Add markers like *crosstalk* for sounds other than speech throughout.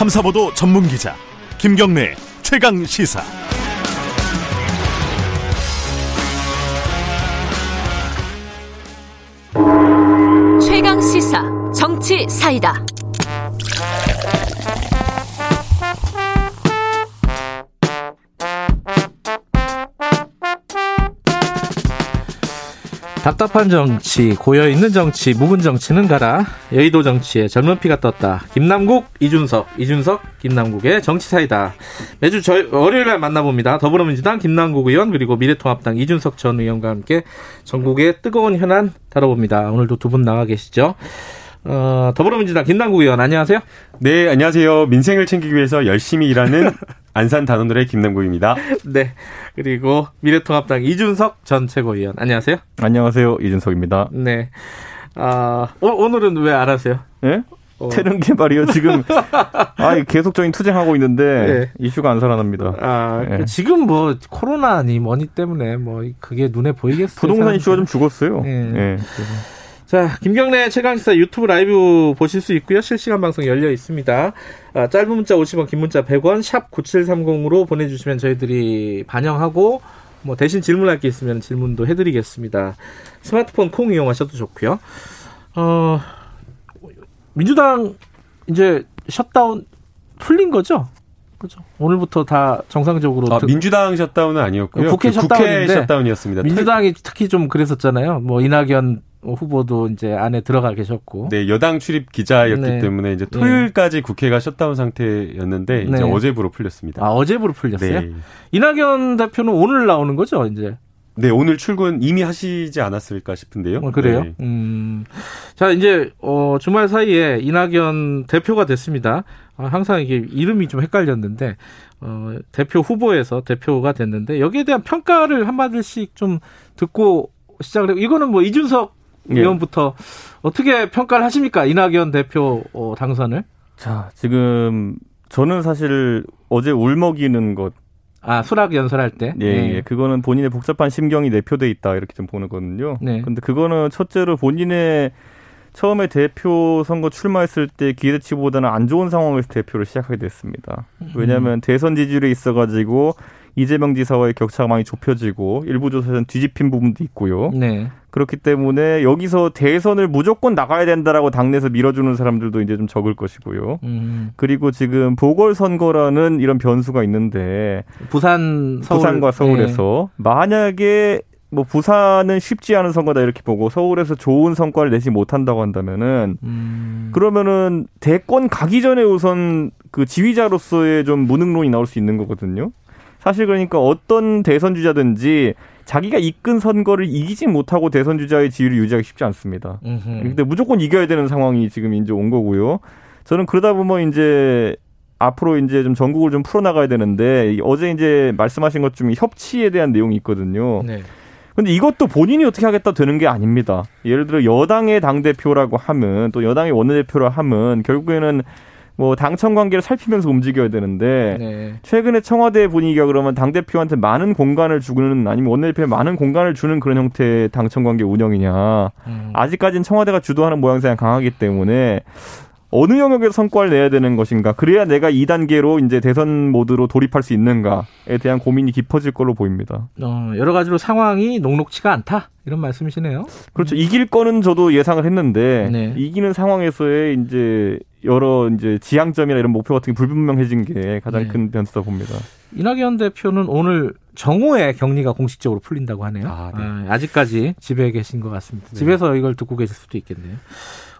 탐사보도 전문 기자 김경래 최강 시사. 최강 시사 정치 사이다. 답답한 정치, 고여있는 정치, 묵은 정치는 가라. 여의도 정치에 젊은 피가 떴다. 김남국, 이준석, 이준석, 김남국의 정치사이다. 매주 저희 월요일날 만나봅니다. 더불어민주당 김남국 의원 그리고 미래통합당 이준석 전 의원과 함께 전국의 뜨거운 현안 다뤄봅니다. 오늘도 두 분 나와 계시죠. 어, 더불어민주당 김남국 의원 안녕하세요. 네, 안녕하세요. 민생을 챙기기 위해서 열심히 일하는 *laughs* 안산 단원들의 김남국입니다. *laughs* 네. 그리고 미래통합당 이준석 전 최고위원 안녕하세요. 안녕하세요. 이준석입니다. 네. 아, 오, 늘은 왜 안 하세요? 예? 어. 체능 개발이요. 지금 *laughs* 아 계속적인 투쟁하고 있는데 네. 이슈가 안 살아납니다. 아 네. 지금 뭐 코로나니 뭐니 때문에 뭐 그게 눈에 보이겠어요. 부동산 이슈가 좀 죽었어요. 네. 네. 자, 김경래 최강시사 유튜브 라이브 보실 수 있고요. 실시간 방송 열려 있습니다. 아, 짧은 문자 50원, 긴 문자 100원, 샵 9730으로 보내주시면 저희들이 반영하고 뭐 대신 질문할 게 있으면 질문도 해드리겠습니다. 스마트폰 콩 이용하셔도 좋고요. 어, 민주당 이제 셧다운 풀린 거죠? 그죠. 오늘부터 다 정상적으로. 아, 민주당 셧다운은 아니었고요. 국회 그 셧다운인데 국회 셧다운이었습니다. 민주당이 특히 좀 그랬었잖아요. 뭐 이낙연 후보도 이제 안에 들어가 계셨고. 네, 여당 출입 기자였기 네. 때문에 이제 토요일까지 네. 국회가 셧다운 상태였는데 이제 네. 어제부로 풀렸습니다. 아, 어제부로 풀렸어요? 네. 이낙연 대표는 오늘 나오는 거죠, 이제? 네, 오늘 출근 이미 하시지 않았을까 싶은데요. 어, 그래요? 네. 음. 자, 이제 어 주말 사이에 이낙연 대표가 됐습니다. 아, 항상 이게 이름이 좀 헷갈렸는데 어 대표 후보에서 대표가 됐는데 여기에 대한 평가를 한마디씩 좀 듣고 시작을 해요. 이거는 뭐 이준석 예. 의원부터 어떻게 평가를 하십니까? 이낙연 대표 어, 당선을? 자, 지금 저는 사실 어제 울먹이는 것 아, 수락 연설할 때? 예, 네. 예. 그거는 본인의 복잡한 심경이 내표돼 있다, 이렇게 좀 보는 거든요. 네. 근데 그거는 첫째로 본인의 처음에 대표 선거 출마했을 때 기대치보다는 안 좋은 상황에서 대표를 시작하게 됐습니다. 왜냐하면 음. 대선 지지율에 있어가지고 이재명 지사와의 격차가 많이 좁혀지고 일부 조사에서는 뒤집힌 부분도 있고요. 네. 그렇기 때문에 여기서 대선을 무조건 나가야 된다라고 당내에서 밀어주는 사람들도 이제 좀 적을 것이고요. 음. 그리고 지금 보궐선거라는 이런 변수가 있는데 부산 서울. 부산과 서울에서 네. 만약에 뭐 부산은 쉽지 않은 선거다 이렇게 보고 서울에서 좋은 성과를 내지 못한다고 한다면은 음. 그러면은 대권 가기 전에 우선 그 지휘자로서의 좀 무능론이 나올 수 있는 거거든요. 사실 그러니까 어떤 대선 주자든지 자기가 이끈 선거를 이기지 못하고 대선 주자의 지위를 유지하기 쉽지 않습니다. 근데 무조건 이겨야 되는 상황이 지금 이제 온 거고요. 저는 그러다 보면 이제 앞으로 이제 좀 전국을 좀 풀어나가야 되는데 어제 이제 말씀하신 것 중에 협치에 대한 내용이 있거든요. 네. 근데 이것도 본인이 어떻게 하겠다 되는 게 아닙니다. 예를 들어 여당의 당 대표라고 하면 또 여당의 원내 대표라 하면 결국에는 뭐 당청 관계를 살피면서 움직여야 되는데 네. 최근에 청와대 분위기가 그러면 당 대표한테 많은 공간을 주는 아니면 원내대표에 많은 공간을 주는 그런 형태의 당청 관계 운영이냐 음. 아직까지는 청와대가 주도하는 모양새가 강하기 때문에 어느 영역에서 성과를 내야 되는 것인가 그래야 내가 2단계로 이제 대선 모드로 돌입할 수 있는가에 대한 고민이 깊어질 걸로 보입니다. 어, 여러 가지로 상황이 녹록치가 않다 이런 말씀이시네요. 그렇죠. 음. 이길 거는 저도 예상을 했는데 네. 이기는 상황에서의 이제 여러 이제 지향점이나 이런 목표 같은 게 불분명해진 게 가장 네. 큰 변수다 봅니다. 이낙연 대표는 오늘 정오에 격리가 공식적으로 풀린다고 하네요. 아, 네. 아 직까지 집에 계신 것 같습니다. 네. 집에서 이걸 듣고 계실 수도 있겠네요.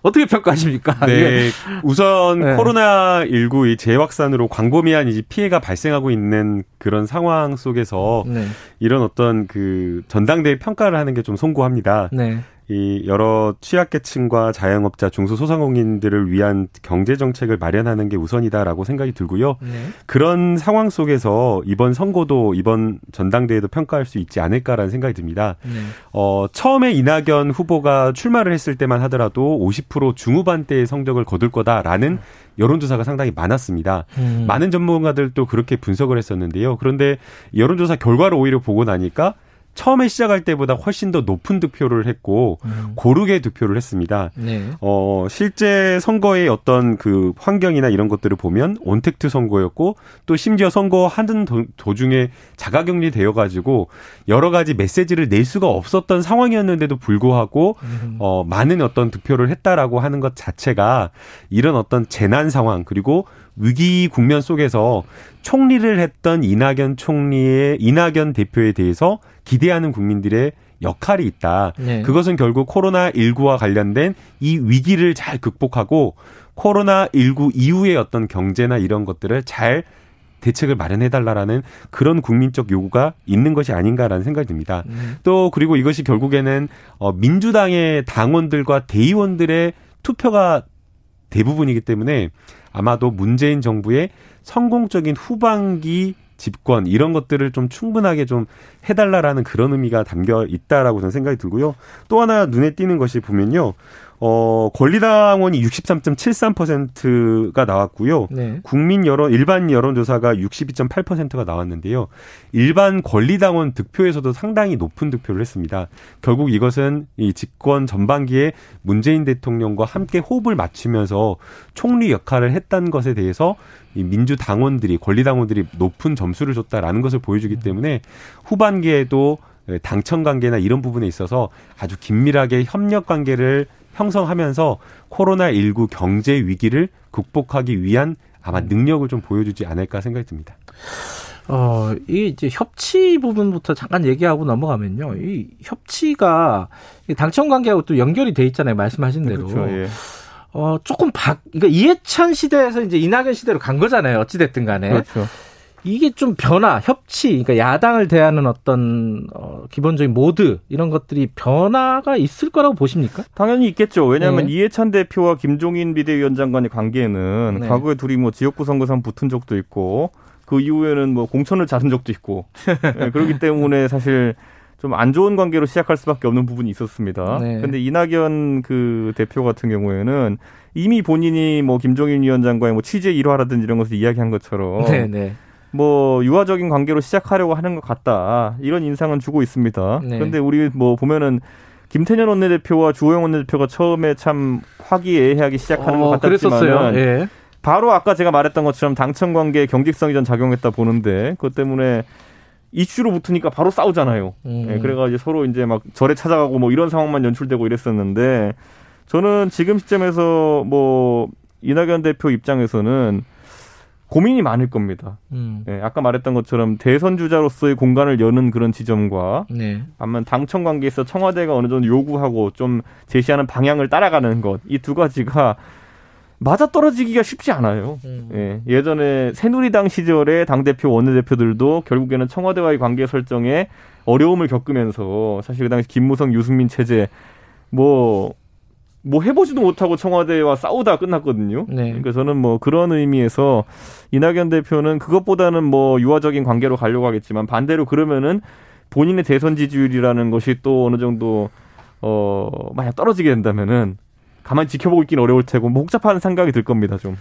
어떻게 평가하십니까? 네. 예. 우선 네. 코로나19의 재확산으로 광범위한 이제 피해가 발생하고 있는 그런 상황 속에서 네. 이런 어떤 그 전당대회 평가를 하는 게 좀 송구합니다. 네. 이 여러 취약계층과 자영업자, 중소소상공인들을 위한 경제 정책을 마련하는 게 우선이다라고 생각이 들고요. 네. 그런 상황 속에서 이번 선거도 이번 전당대회도 평가할 수 있지 않을까라는 생각이 듭니다. 네. 어, 처음에 이낙연 후보가 출마를 했을 때만 하더라도 50% 중후반대의 성적을 거둘 거다라는 여론조사가 상당히 많았습니다. 음. 많은 전문가들도 그렇게 분석을 했었는데요. 그런데 여론조사 결과를 오히려 보고 나니까 처음에 시작할 때보다 훨씬 더 높은 득표를 했고 음. 고르게 득표를 했습니다. 네. 어 실제 선거의 어떤 그 환경이나 이런 것들을 보면 온택트 선거였고 또 심지어 선거 하는 도중에 자가격리 되어 가지고 여러 가지 메시지를 낼 수가 없었던 상황이었는데도 불구하고 음. 어 많은 어떤 득표를 했다라고 하는 것 자체가 이런 어떤 재난 상황 그리고 위기 국면 속에서 총리를 했던 이낙연 총리의 이낙연 대표에 대해서 기대하는 국민들의 역할이 있다. 네. 그것은 결국 코로나19와 관련된 이 위기를 잘 극복하고 코로나19 이후의 어떤 경제나 이런 것들을 잘 대책을 마련해달라라는 그런 국민적 요구가 있는 것이 아닌가라는 생각이 듭니다. 음. 또 그리고 이것이 결국에는 어 민주당의 당원들과 대의원들의 투표가 대부분이기 때문에 아마도 문재인 정부의 성공적인 후반기 집권 이런 것들을 좀 충분하게 좀 해달라라는 그런 의미가 담겨 있다라고 저는 생각이 들고요. 또 하나 눈에 띄는 것이 보면요. 어, 권리당원이 63.73%가 나왔고요. 네. 국민 여론, 일반 여론조사가 62.8%가 나왔는데요. 일반 권리당원 득표에서도 상당히 높은 득표를 했습니다. 결국 이것은 이 집권 전반기에 문재인 대통령과 함께 호흡을 맞추면서 총리 역할을 했다는 것에 대해서 이 민주당원들이, 권리당원들이 높은 점수를 줬다라는 것을 보여주기 때문에 후반기에도 당청 관계나 이런 부분에 있어서 아주 긴밀하게 협력 관계를 형성하면서 코로나19 경제 위기를 극복하기 위한 아마 음. 능력을 좀 보여주지 않을까 생각이 듭니다. 어, 이 이제 협치 부분부터 잠깐 얘기하고 넘어가면요. 이 협치가 당청 관계하고 또 연결이 돼 있잖아요. 말씀하신 대로. 그렇죠, 예. 어, 조금 바, 그러니까 이해찬 시대에서 이제 이낙연 시대로 간 거잖아요. 어찌됐든 간에. 그렇죠. 이게 좀 변화, 협치, 그러니까 야당을 대하는 어떤 어, 기본적인 모드 이런 것들이 변화가 있을 거라고 보십니까? 당연히 있겠죠. 왜냐하면 네. 이해찬 대표와 김종인 비대위원장 간의 관계는 네. 과거에 둘이 뭐 지역구 선거상 붙은 적도 있고 그 이후에는 뭐 공천을 자른 적도 있고 *laughs* 네, 그렇기 때문에 사실 좀 안 좋은 관계로 시작할 수밖에 없는 부분이 있었습니다. 네. 근데 이낙연 그 대표 같은 경우에는 이미 본인이 뭐 김종인 위원장과의 뭐 취재 일화라든지 이런 것을 이야기한 것처럼 네, 네. 뭐 유화적인 관계로 시작하려고 하는 것 같다 이런 인상은 주고 있습니다. 네. 그런데 우리 뭐 보면은 김태년 원내대표와 주호영 원내대표가 처음에 참 화기애애하게 시작하는 어, 것 같았지만 예. 바로 아까 제가 말했던 것처럼 당청 관계 경직성이 좀 작용했다 보는데 그것 때문에 이슈로 붙으니까 바로 싸우잖아요. 음. 예, 그래가 이제 서로 이제 막 절에 찾아가고 뭐 이런 상황만 연출되고 이랬었는데 저는 지금 시점에서 뭐 이낙연 대표 입장에서는 고민이 많을 겁니다. 음. 네, 아까 말했던 것처럼 대선 주자로서의 공간을 여는 그런 지점과 네. 반면 당청 관계에서 청와대가 어느 정도 요구하고 좀 제시하는 방향을 따라가는 것 이 두 가지가 맞아 떨어지기가 쉽지 않아요. 음. 예, 예전에 새누리당 시절에 당 대표 원내 대표들도 결국에는 청와대와의 관계 설정에 어려움을 겪으면서 사실 그 당시 김무성 유승민 체제 뭐 뭐 해보지도 못하고 청와대와 싸우다 끝났거든요. 네. 그러니까 저는 뭐 그런 의미에서 이낙연 대표는 그것보다는 뭐 유화적인 관계로 가려고 하겠지만 반대로 그러면은 본인의 대선 지지율이라는 것이 또 어느 정도 어 만약 떨어지게 된다면은 가만히 지켜보고 있긴 어려울 테고 뭐 복잡한 생각이 들 겁니다 좀.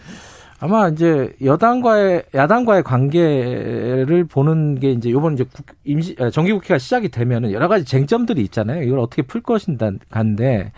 아마 이제 여당과의 야당과의 관계를 보는 게 이제 요번 이제 국, 임시 정기국회가 시작이 되면은 여러 가지 쟁점들이 있잖아요. 이걸 어떻게 풀 것인가 간데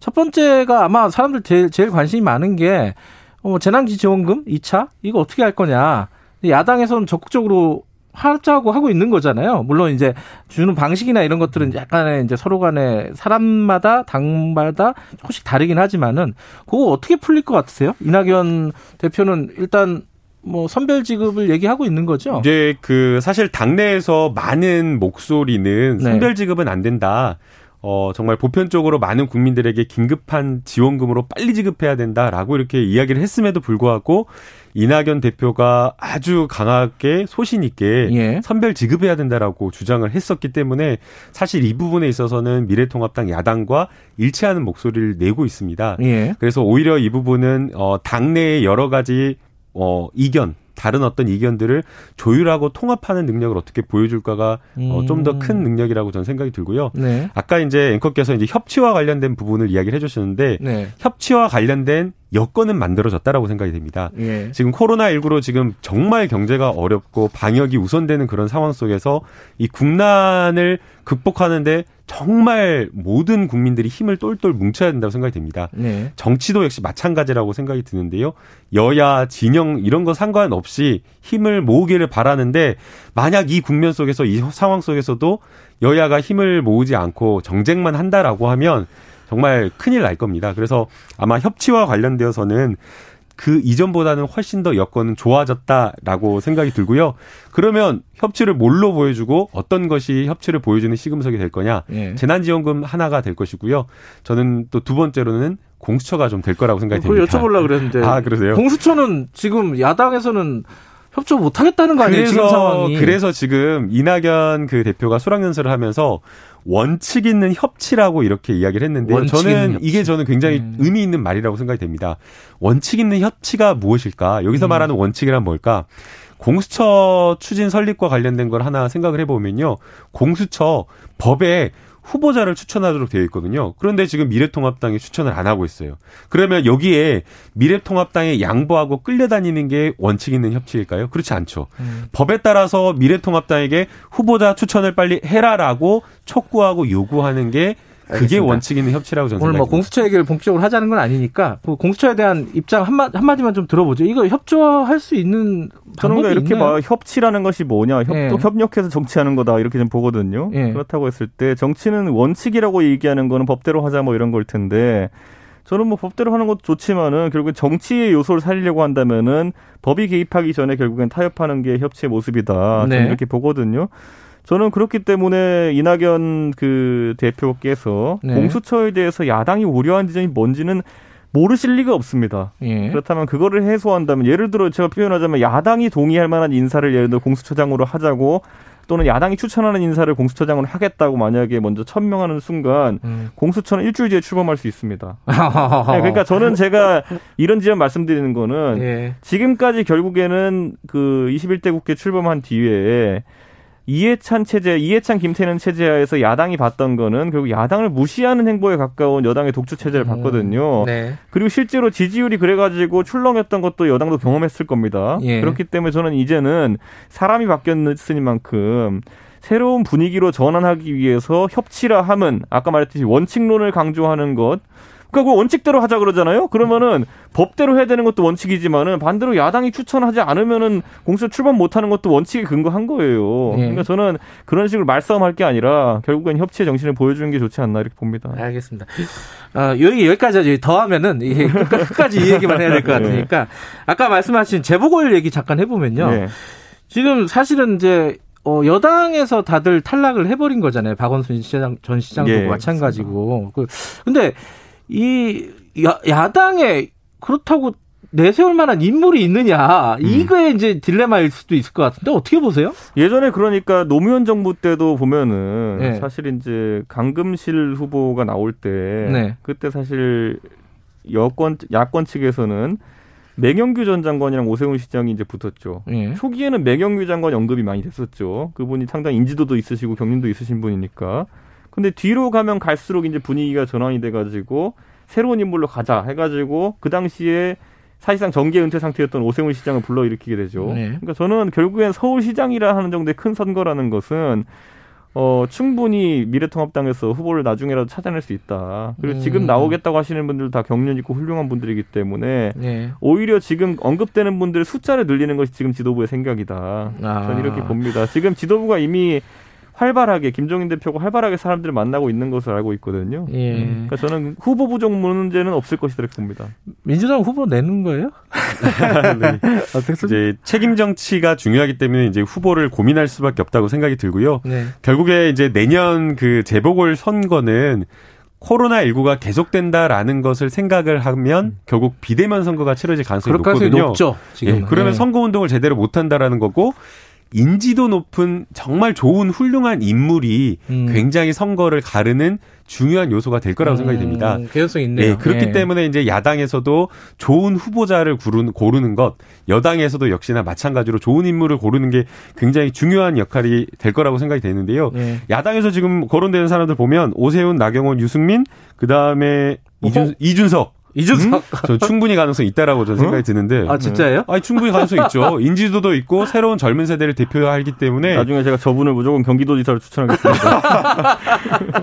첫 번째가 아마 사람들 제일, 제일 관심이 많은 게 어, 재난지원금 2차 이거 어떻게 할 거냐. 야당에서는 적극적으로 하자고 하고 있는 거잖아요. 물론 이제 주는 방식이나 이런 것들은 약간의 이제 서로 간에 사람마다 당마다 조금씩 다르긴 하지만은 그거 어떻게 풀릴 것 같으세요? 이낙연 대표는 일단 뭐 선별 지급을 얘기하고 있는 거죠. 이제 그 사실 당내에서 많은 목소리는 네. 선별 지급은 안 된다. 어, 정말 보편적으로 많은 국민들에게 긴급한 지원금으로 빨리 지급해야 된다라고 이렇게 이야기를 했음에도 불구하고 이낙연 대표가 아주 강하게 소신 있게 예. 선별 지급해야 된다라고 주장을 했었기 때문에 사실 이 부분에 있어서는 미래통합당 야당과 일치하는 목소리를 내고 있습니다. 예. 그래서 오히려 이 부분은 어 당내의 여러 가지 어 이견 다른 어떤 이견들을 조율하고 통합하는 능력을 어떻게 보여줄까가 음. 어, 좀 더 큰 능력이라고 저는 생각이 들고요. 네. 아까 이제 앵커께서 이제 협치와 관련된 부분을 이야기를 해주셨는데 네. 협치와 관련된 여건은 만들어졌다라고 생각이 됩니다. 예. 지금 코로나19로 지금 정말 경제가 어렵고 방역이 우선되는 그런 상황 속에서 이 국난을 극복하는데 정말 모든 국민들이 힘을 똘똘 뭉쳐야 된다고 생각이 됩니다. 네. 정치도 역시 마찬가지라고 생각이 드는데요. 여야, 진영 이런 거 상관없이 힘을 모으기를 바라는데 만약 이 국면 속에서 이 상황 속에서도 여야가 힘을 모으지 않고 정쟁만 한다라고 하면 정말 큰일 날 겁니다. 그래서 아마 협치와 관련되어서는 그 이전보다는 훨씬 더 여건은 좋아졌다라고 생각이 들고요. 그러면 협치를 뭘로 보여주고 어떤 것이 협치를 보여주는 시금석이 될 거냐? 예. 재난지원금 하나가 될 것이고요. 저는 또 두 번째로는 공수처가 좀 될 거라고 생각이 됩니다. 여쭤보려고 그랬는데. 아, 그러세요? 공수처는 지금 야당에서는 협조 못 하겠다는 거 아니에요? 그래서, 지금 상황이. 그래서 지금 이낙연 그 대표가 수락연설을 하면서 원칙 있는 협치라고 이렇게 이야기를 했는데요. 저는 이게 저는 굉장히 음. 의미 있는 말이라고 생각이 됩니다. 원칙 있는 협치가 무엇일까? 여기서 음. 말하는 원칙이란 뭘까? 공수처 추진 설립과 관련된 걸 하나 생각을 해보면요. 공수처 법에 후보자를 추천하도록 되어 있거든요. 그런데 지금 미래통합당이 추천을 안 하고 있어요. 그러면 여기에 미래통합당에 양보하고 끌려다니는 게 원칙 있는 협치일까요? 그렇지 않죠. 음. 법에 따라서 미래통합당에게 후보자 추천을 빨리 해라라고 촉구하고 요구하는 게 그게 알겠습니다. 원칙 있는 협치라고 저는 오늘 뭐 공수처 얘기를 본격적으로 하자는 건 아니니까 그 공수처에 대한 입장 한마, 한마디만 좀 들어보죠. 이거 협조할 수 있는 저는 이렇게 봐 협치라는 것이 뭐냐 협, 예. 협력해서 정치하는 거다 이렇게 좀 보거든요. 예. 그렇다고 했을 때 정치는 원칙이라고 얘기하는 거는 법대로 하자 뭐 이런 걸 텐데 저는 뭐 법대로 하는 것도 좋지만은 결국엔 정치의 요소를 살리려고 한다면은 법이 개입하기 전에 결국엔 타협하는 게 협치의 모습이다. 네. 저는 이렇게 보거든요. 저는 그렇기 때문에 이낙연 그 대표께서 네. 공수처에 대해서 야당이 우려한 지점이 뭔지는 모르실 리가 없습니다. 예. 그렇다면 그거를 해소한다면 예를 들어 제가 표현하자면 야당이 동의할 만한 인사를 예를 들어 공수처장으로 하자고 또는 야당이 추천하는 인사를 공수처장으로 하겠다고 만약에 먼저 천명하는 순간 음. 공수처는 일주일 뒤에 출범할 수 있습니다. *laughs* 네, 그러니까 저는 제가 이런 지점 말씀드리는 거는 예. 지금까지 결국에는 그 21대 국회 출범한 뒤에 이해찬 체제, 이해찬 김태년 체제하에서 야당이 봤던 거는 결국 야당을 무시하는 행보에 가까운 여당의 독주 체제를 음, 봤거든요. 네. 그리고 실제로 지지율이 그래가지고 출렁였던 것도 여당도 경험했을 겁니다. 예. 그렇기 때문에 저는 이제는 사람이 바뀌었으니 만큼 새로운 분위기로 전환하기 위해서 협치라 함은 아까 말했듯이 원칙론을 강조하는 것 그 원칙대로 하자 그러잖아요. 그러면은 법대로 해야 되는 것도 원칙이지만은 반대로 야당이 추천하지 않으면은 공수처 출범 못 하는 것도 원칙에 근거한 거예요. 네. 그러니까 저는 그런 식으로 말싸움할 게 아니라 결국엔 협치의 정신을 보여주는 게 좋지 않나 이렇게 봅니다. 알겠습니다. 어, 여기 여기까지 더 하면은 이게 *laughs* 끝까지 이 얘기만 해야 될 것 같으니까 네. 아까 말씀하신 재보궐 얘기 잠깐 해보면요. 네. 지금 사실은 이제 어, 여당에서 다들 탈락을 해버린 거잖아요. 박원순 시장 전 시장도 예, 마찬가지고. 그 근데 이 야, 야당에 그렇다고 내세울 만한 인물이 있느냐 이거에 음. 이제 딜레마일 수도 있을 것 같은데 어떻게 보세요? 예전에 그러니까 노무현 정부 때도 보면은 네. 사실 이제 강금실 후보가 나올 때 네. 그때 사실 여권 야권 측에서는 맹영규 전 장관이랑 오세훈 시장이 이제 붙었죠. 네. 초기에는 맹영규 장관 언급이 많이 됐었죠. 그분이 상당히 인지도도 있으시고 경륜도 있으신 분이니까. 근데 뒤로 가면 갈수록 이제 분위기가 전환이 돼가지고 새로운 인물로 가자 해가지고 그 당시에 사실상 정계 은퇴 상태였던 오세훈 시장을 불러일으키게 되죠. 네. 그러니까 저는 결국엔 서울시장이라 하는 정도의 큰 선거라는 것은 어, 충분히 미래통합당에서 후보를 나중에라도 찾아낼 수 있다. 그리고 음. 지금 나오겠다고 하시는 분들 다 경륜 있고 훌륭한 분들이기 때문에 네. 오히려 지금 언급되는 분들 숫자를 늘리는 것이 지금 지도부의 생각이다. 아. 저는 이렇게 봅니다. 지금 지도부가 이미 활발하게 김종인 대표가 활발하게 사람들을 만나고 있는 것을 알고 있거든요. 예. 음. 그러니까 저는 후보 부족 문제는 없을 것이다 이렇게 봅니다. 민주당 후보 내는 거예요? *laughs* 네. 이제 책임 정치가 중요하기 때문에 이제 후보를 고민할 수밖에 없다고 생각이 들고요. 네. 결국에 이제 내년 그 재보궐 선거는 코로나19가 계속된다라는 것을 생각을 하면 음. 결국 비대면 선거가 치러질 가능성이 높거든요. 높죠. 지금. 예, 그러면 네. 선거 운동을 제대로 못 한다라는 거고 인지도 높은 정말 좋은 훌륭한 인물이 음. 굉장히 선거를 가르는 중요한 요소가 될 거라고 음, 생각이 됩니다. 개연성 있네요. 네, 그렇기 네. 때문에 이제 야당에서도 좋은 후보자를 고르는, 고르는 것, 여당에서도 역시나 마찬가지로 좋은 인물을 고르는 게 굉장히 중요한 역할이 될 거라고 생각이 되는데요. 네. 야당에서 지금 거론되는 사람들 보면 오세훈, 나경원, 유승민, 그 다음에 이준, 이준석 이준석. 음? 저 충분히 가능성 있다라고 저는 생각이 어? 드는데. 아 진짜예요? 아니 충분히 가능성 있죠. 인지도도 있고 새로운 젊은 세대를 대표하기 때문에. 나중에 제가 저분을 무조건 경기도지사로 추천하겠습니다.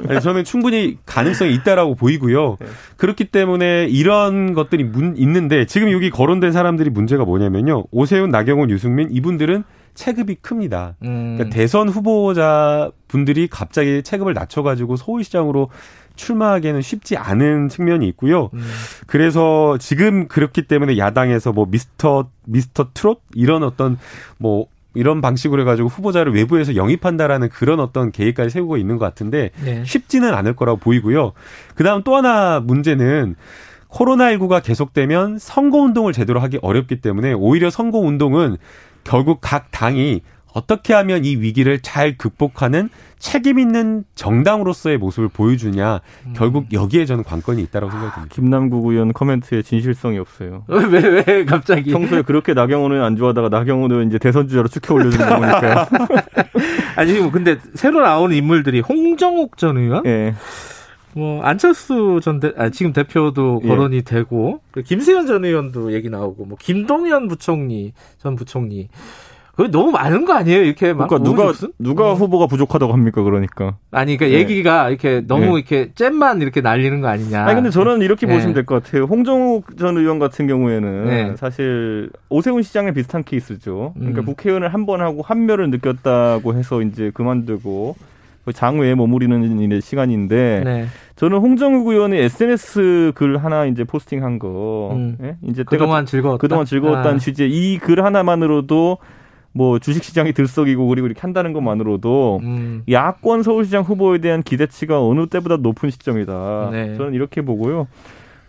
*laughs* 네, 저는 충분히 가능성이 있다라고 보이고요. 네. 그렇기 때문에 이런 것들이 문, 있는데 지금 여기 거론된 사람들이 문제가 뭐냐면요. 오세훈, 나경원, 유승민 이분들은 체급이 큽니다. 음. 그러니까 대선 후보자 분들이 갑자기 체급을 낮춰가지고 서울시장으로 출마하기에는 쉽지 않은 측면이 있고요. 음. 그래서 지금 그렇기 때문에 야당에서 뭐 미스터 미스터 트롯 이런 어떤 뭐 이런 방식으로 해가지고 후보자를 외부에서 영입한다라는 그런 어떤 계획까지 세우고 있는 것 같은데 네. 쉽지는 않을 거라고 보이고요. 그다음 또 하나 문제는 코로나19가 계속되면 선거운동을 제대로 하기 어렵기 때문에 오히려 선거운동은 결국 각 당이 어떻게 하면 이 위기를 잘 극복하는 책임 있는 정당으로서의 모습을 보여주냐 음. 결국 여기에 저는 관건이 있다고 생각됩니다. 김남국 의원 코멘트에 진실성이 없어요. 왜왜 갑자기? 평소에 그렇게 나경원을 안 좋아하다가 나경원을 이제 대선 주자로 축해 올려주는 거 보니까요. *laughs* 아니 지금 근데 새로 나오는 인물들이 홍정욱 전 의원, 예. 뭐 안철수 전 대, 아, 지금 대표도 예. 거론이 예. 되고 김세현 전 의원도 얘기 나오고 뭐 김동연 부총리 전 부총리 그 너무 많은 거 아니에요? 이렇게 막 그러니까 누가 없음? 누가 어. 후보가 부족하다고 합니까? 그러니까 아니 그러니까 네. 얘기가 이렇게 너무 네. 이렇게 잼만 이렇게 날리는 거 아니냐? 아니 근데 저는 이렇게 네. 보시면 될 것 같아요. 홍정욱 전 의원 같은 경우에는 네. 사실 오세훈 시장에 비슷한 케이스죠. 그러니까 음. 국회의원을 한 번 하고 한멸을 느꼈다고 해서 이제 그만두고 장외에 머무리는 일의 시간인데 네. 저는 홍정욱 의원의 SNS 글 하나 이제 포스팅한 거 음. 예? 이제 그동안 즐거웠다 그동안 즐거웠다는 아. 취지의 이 글 하나만으로도 뭐 주식시장이 들썩이고 그리고 이렇게 한다는 것만으로도 음. 야권 서울시장 후보에 대한 기대치가 어느 때보다 높은 시점이다. 네. 저는 이렇게 보고요.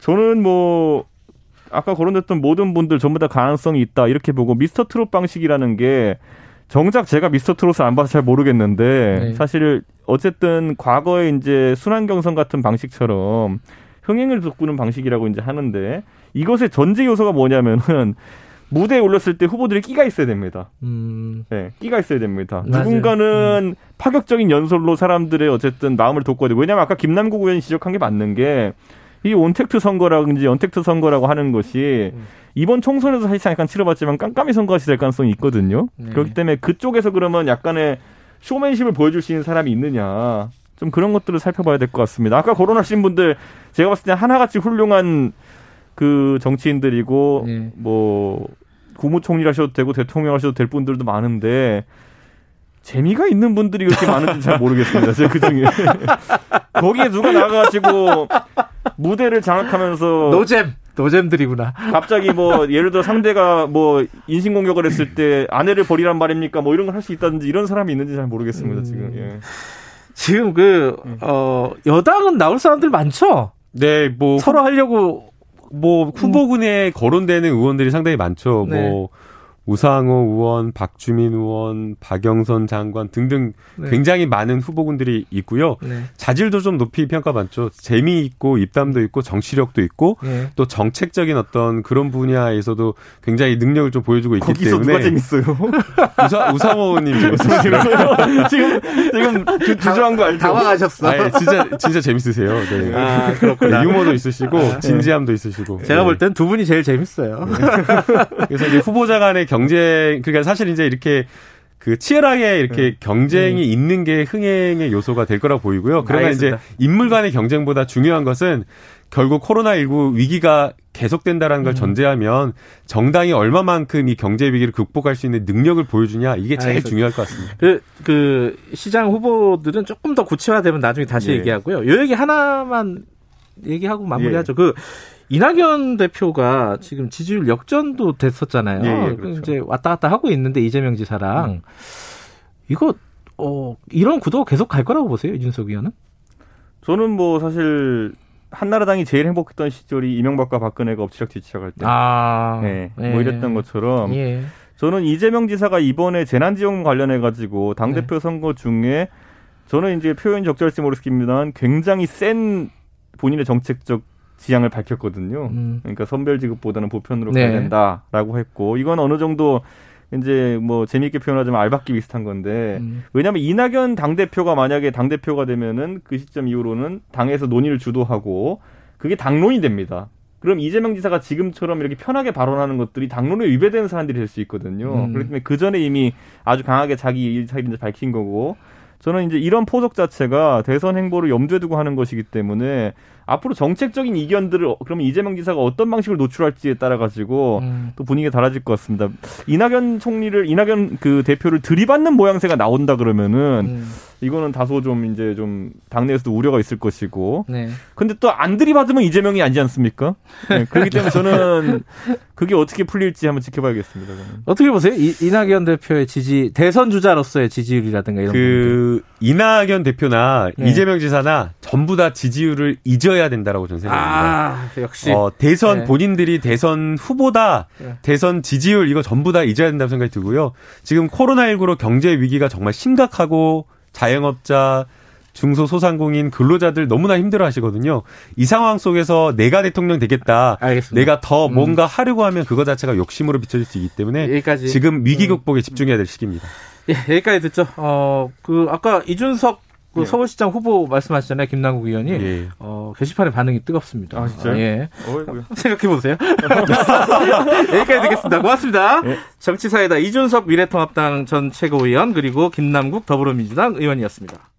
저는 뭐 아까 거론됐던 모든 분들 전부 다 가능성이 있다 이렇게 보고 미스터 트롯 방식이라는 게 정작 제가 미스터 트롯을 안 봐서 잘 모르겠는데 네. 사실 어쨌든 과거에 이제 순환 경선 같은 방식처럼 흥행을 돋구는 방식이라고 이제 하는데 이것의 전제 요소가 뭐냐면은 무대에 올렸을 때 후보들이 끼가 있어야 됩니다. 음. 네, 끼가 있어야 됩니다. 맞아요. 누군가는 음. 파격적인 연설로 사람들의 어쨌든 마음을 돋궈야 되고 왜냐하면 아까 김남국 의원이 지적한 게 맞는 게 이 온택트 선거라든지 언택트 선거라고 하는 것이 음. 이번 총선에서 사실상 약간 치러봤지만 깜깜이 선거같이 될 가능성이 있거든요. 네. 그렇기 때문에 그쪽에서 그러면 약간의 쇼맨십을 보여줄 수 있는 사람이 있느냐. 좀 그런 것들을 살펴봐야 될 것 같습니다. 아까 거론하신 분들 제가 봤을 때 하나같이 훌륭한 그 정치인들이고 네. 뭐 국무총리 하셔도 되고 대통령 하셔도 될 분들도 많은데 재미가 있는 분들이 그렇게 많은지 잘 모르겠습니다. 제가 그 중에 *laughs* 거기에 누가 나가가지고 무대를 장악하면서 노잼 노잼들이구나. 갑자기 뭐 예를 들어 상대가 뭐 인신 공격을 했을 때 아내를 버리란 말입니까? 뭐 이런 걸 할 수 있다든지 이런 사람이 있는지 잘 모르겠습니다. 음... 지금. 예. 지금 그, 어, 여당은 나올 사람들 많죠? 네, 뭐. 서로 하려고 뭐 후보군에 거론되는 의원들이 상당히 많죠. 네. 뭐 우상호 의원, 박주민 의원, 박영선 장관 등등 네. 굉장히 많은 후보군들이 있고요. 네. 자질도 좀 높이 평가받죠. 재미있고 입담도 있고 정치력도 있고 네. 또 정책적인 어떤 그런 분야에서도 굉장히 능력을 좀 보여주고 있기 거기서 때문에 누가 재밌어요? *laughs* 우사, 우상호 님 재밌으세요? *laughs* 지금 지금 주, 주저한 거 알죠? 당황하셨어. 아, 진짜 진짜 재밌으세요. 네. 아, 그렇구나. 유머도 있으시고 아, 진지함도 있으시고. 제가 볼 땐 두 분이 제일 재밌어요. 그래서 이제 후보자 간의 경쟁 그러니까 사실 이제 이렇게 그 치열하게 이렇게 네. 경쟁이 음. 있는 게 흥행의 요소가 될 거라고 보이고요. 그러나 알겠습니다. 이제 인물 간의 경쟁보다 중요한 것은 결국 코로나19 위기가 계속된다라는 걸 음. 전제하면 정당이 얼마만큼 이 경제 위기를 극복할 수 있는 능력을 보여주냐 이게 제일 알겠습니다. 중요할 것 같습니다. 그, 그 시장 후보들은 조금 더 구체화되면 나중에 다시 예. 얘기하고요. 요 얘기 하나만 얘기하고 마무리하죠. 예. 그 이낙연 대표가 지금 지지율 역전도 됐었잖아요. 예, 예, 그렇죠. 이제 왔다 갔다 하고 있는데 이재명 지사랑 음. 이거 어 이런 구도가 계속 갈 거라고 보세요, 이준석 의원은? 저는 뭐 사실 한나라당이 제일 행복했던 시절이 이명박과 박근혜가 엎치락 뒤치락 할 때. 아, 네, 뭐 예. 뭐 이랬던 것처럼. 예. 저는 이재명 지사가 이번에 재난지원금 관련해 가지고 당 대표 네. 선거 중에 저는 이제 표현 적절할지 모르겠습니다만 굉장히 센 본인의 정책적 지향을 밝혔거든요. 음. 그러니까 선별 지급보다는 보편으로 네. 가야 된다라고 했고 이건 어느 정도 이제 뭐 재미있게 표현하자면 알박기 비슷한 건데 음. 왜냐하면 이낙연 당 대표가 만약에 당 대표가 되면은 그 시점 이후로는 당에서 논의를 주도하고 그게 당론이 됩니다. 그럼 이재명 지사가 지금처럼 이렇게 편하게 발언하는 것들이 당론에 위배되는 사람들이 될 수 있거든요. 음. 그렇기 때문에 그 전에 이미 아주 강하게 자기 일차례를 밝힌 거고 저는 이제 이런 포석 자체가 대선 행보를 염두에 두고 하는 것이기 때문에 앞으로 정책적인 이견들을 그러면 이재명 지사가 어떤 방식으로 노출할지에 따라 가지고 음. 또 분위기가 달라질 것 같습니다. 이낙연 총리를 이낙연 그 대표를 들이받는 모양새가 나온다 그러면은 음. 이거는 다소 좀 이제 좀 당내에서도 우려가 있을 것이고. 네. 근데 또 안 들이받으면 이재명이 아니지 않습니까? 네, 그렇기 때문에 *laughs* 저는 그게 어떻게 풀릴지 한번 지켜봐야겠습니다. 저는. 어떻게 보세요? 이, 이낙연 대표의 지지 대선 주자로서의 지지율이라든가 이런 그 부분들. 이낙연 대표나 네. 이재명 지사나 전부 다 지지율을 잊어야 된다라고 저는 생각합니다. 아, 역시 어, 대선 네. 본인들이 대선 후보다 네. 대선 지지율 이거 전부 다 잊어야 된다고 생각이 들고요. 지금 코로나19로 경제 위기가 정말 심각하고 자영업자, 중소 소상공인 근로자들 너무나 힘들어 하시거든요. 이 상황 속에서 내가 대통령 되겠다. 알겠습니다. 내가 더 음. 뭔가 하려고 하면 그거 자체가 욕심으로 비춰질 수 있기 때문에 여기까지. 지금 위기 음. 극복에 집중해야 될 시기입니다. 예, 여기까지 듣죠. 어, 그 아까 이준석 그 예. 서울시장 후보 말씀하셨잖아요, 김남국 의원이. 예. 어, 게시판에 반응이 뜨겁습니다. 아, 진짜요? 예. *laughs* 생각해 보세요. *laughs* 여기까지 듣겠습니다. 고맙습니다. 예. 정치사이다 이준석 미래통합당 전 최고위원 그리고 김남국 더불어민주당 의원이었습니다.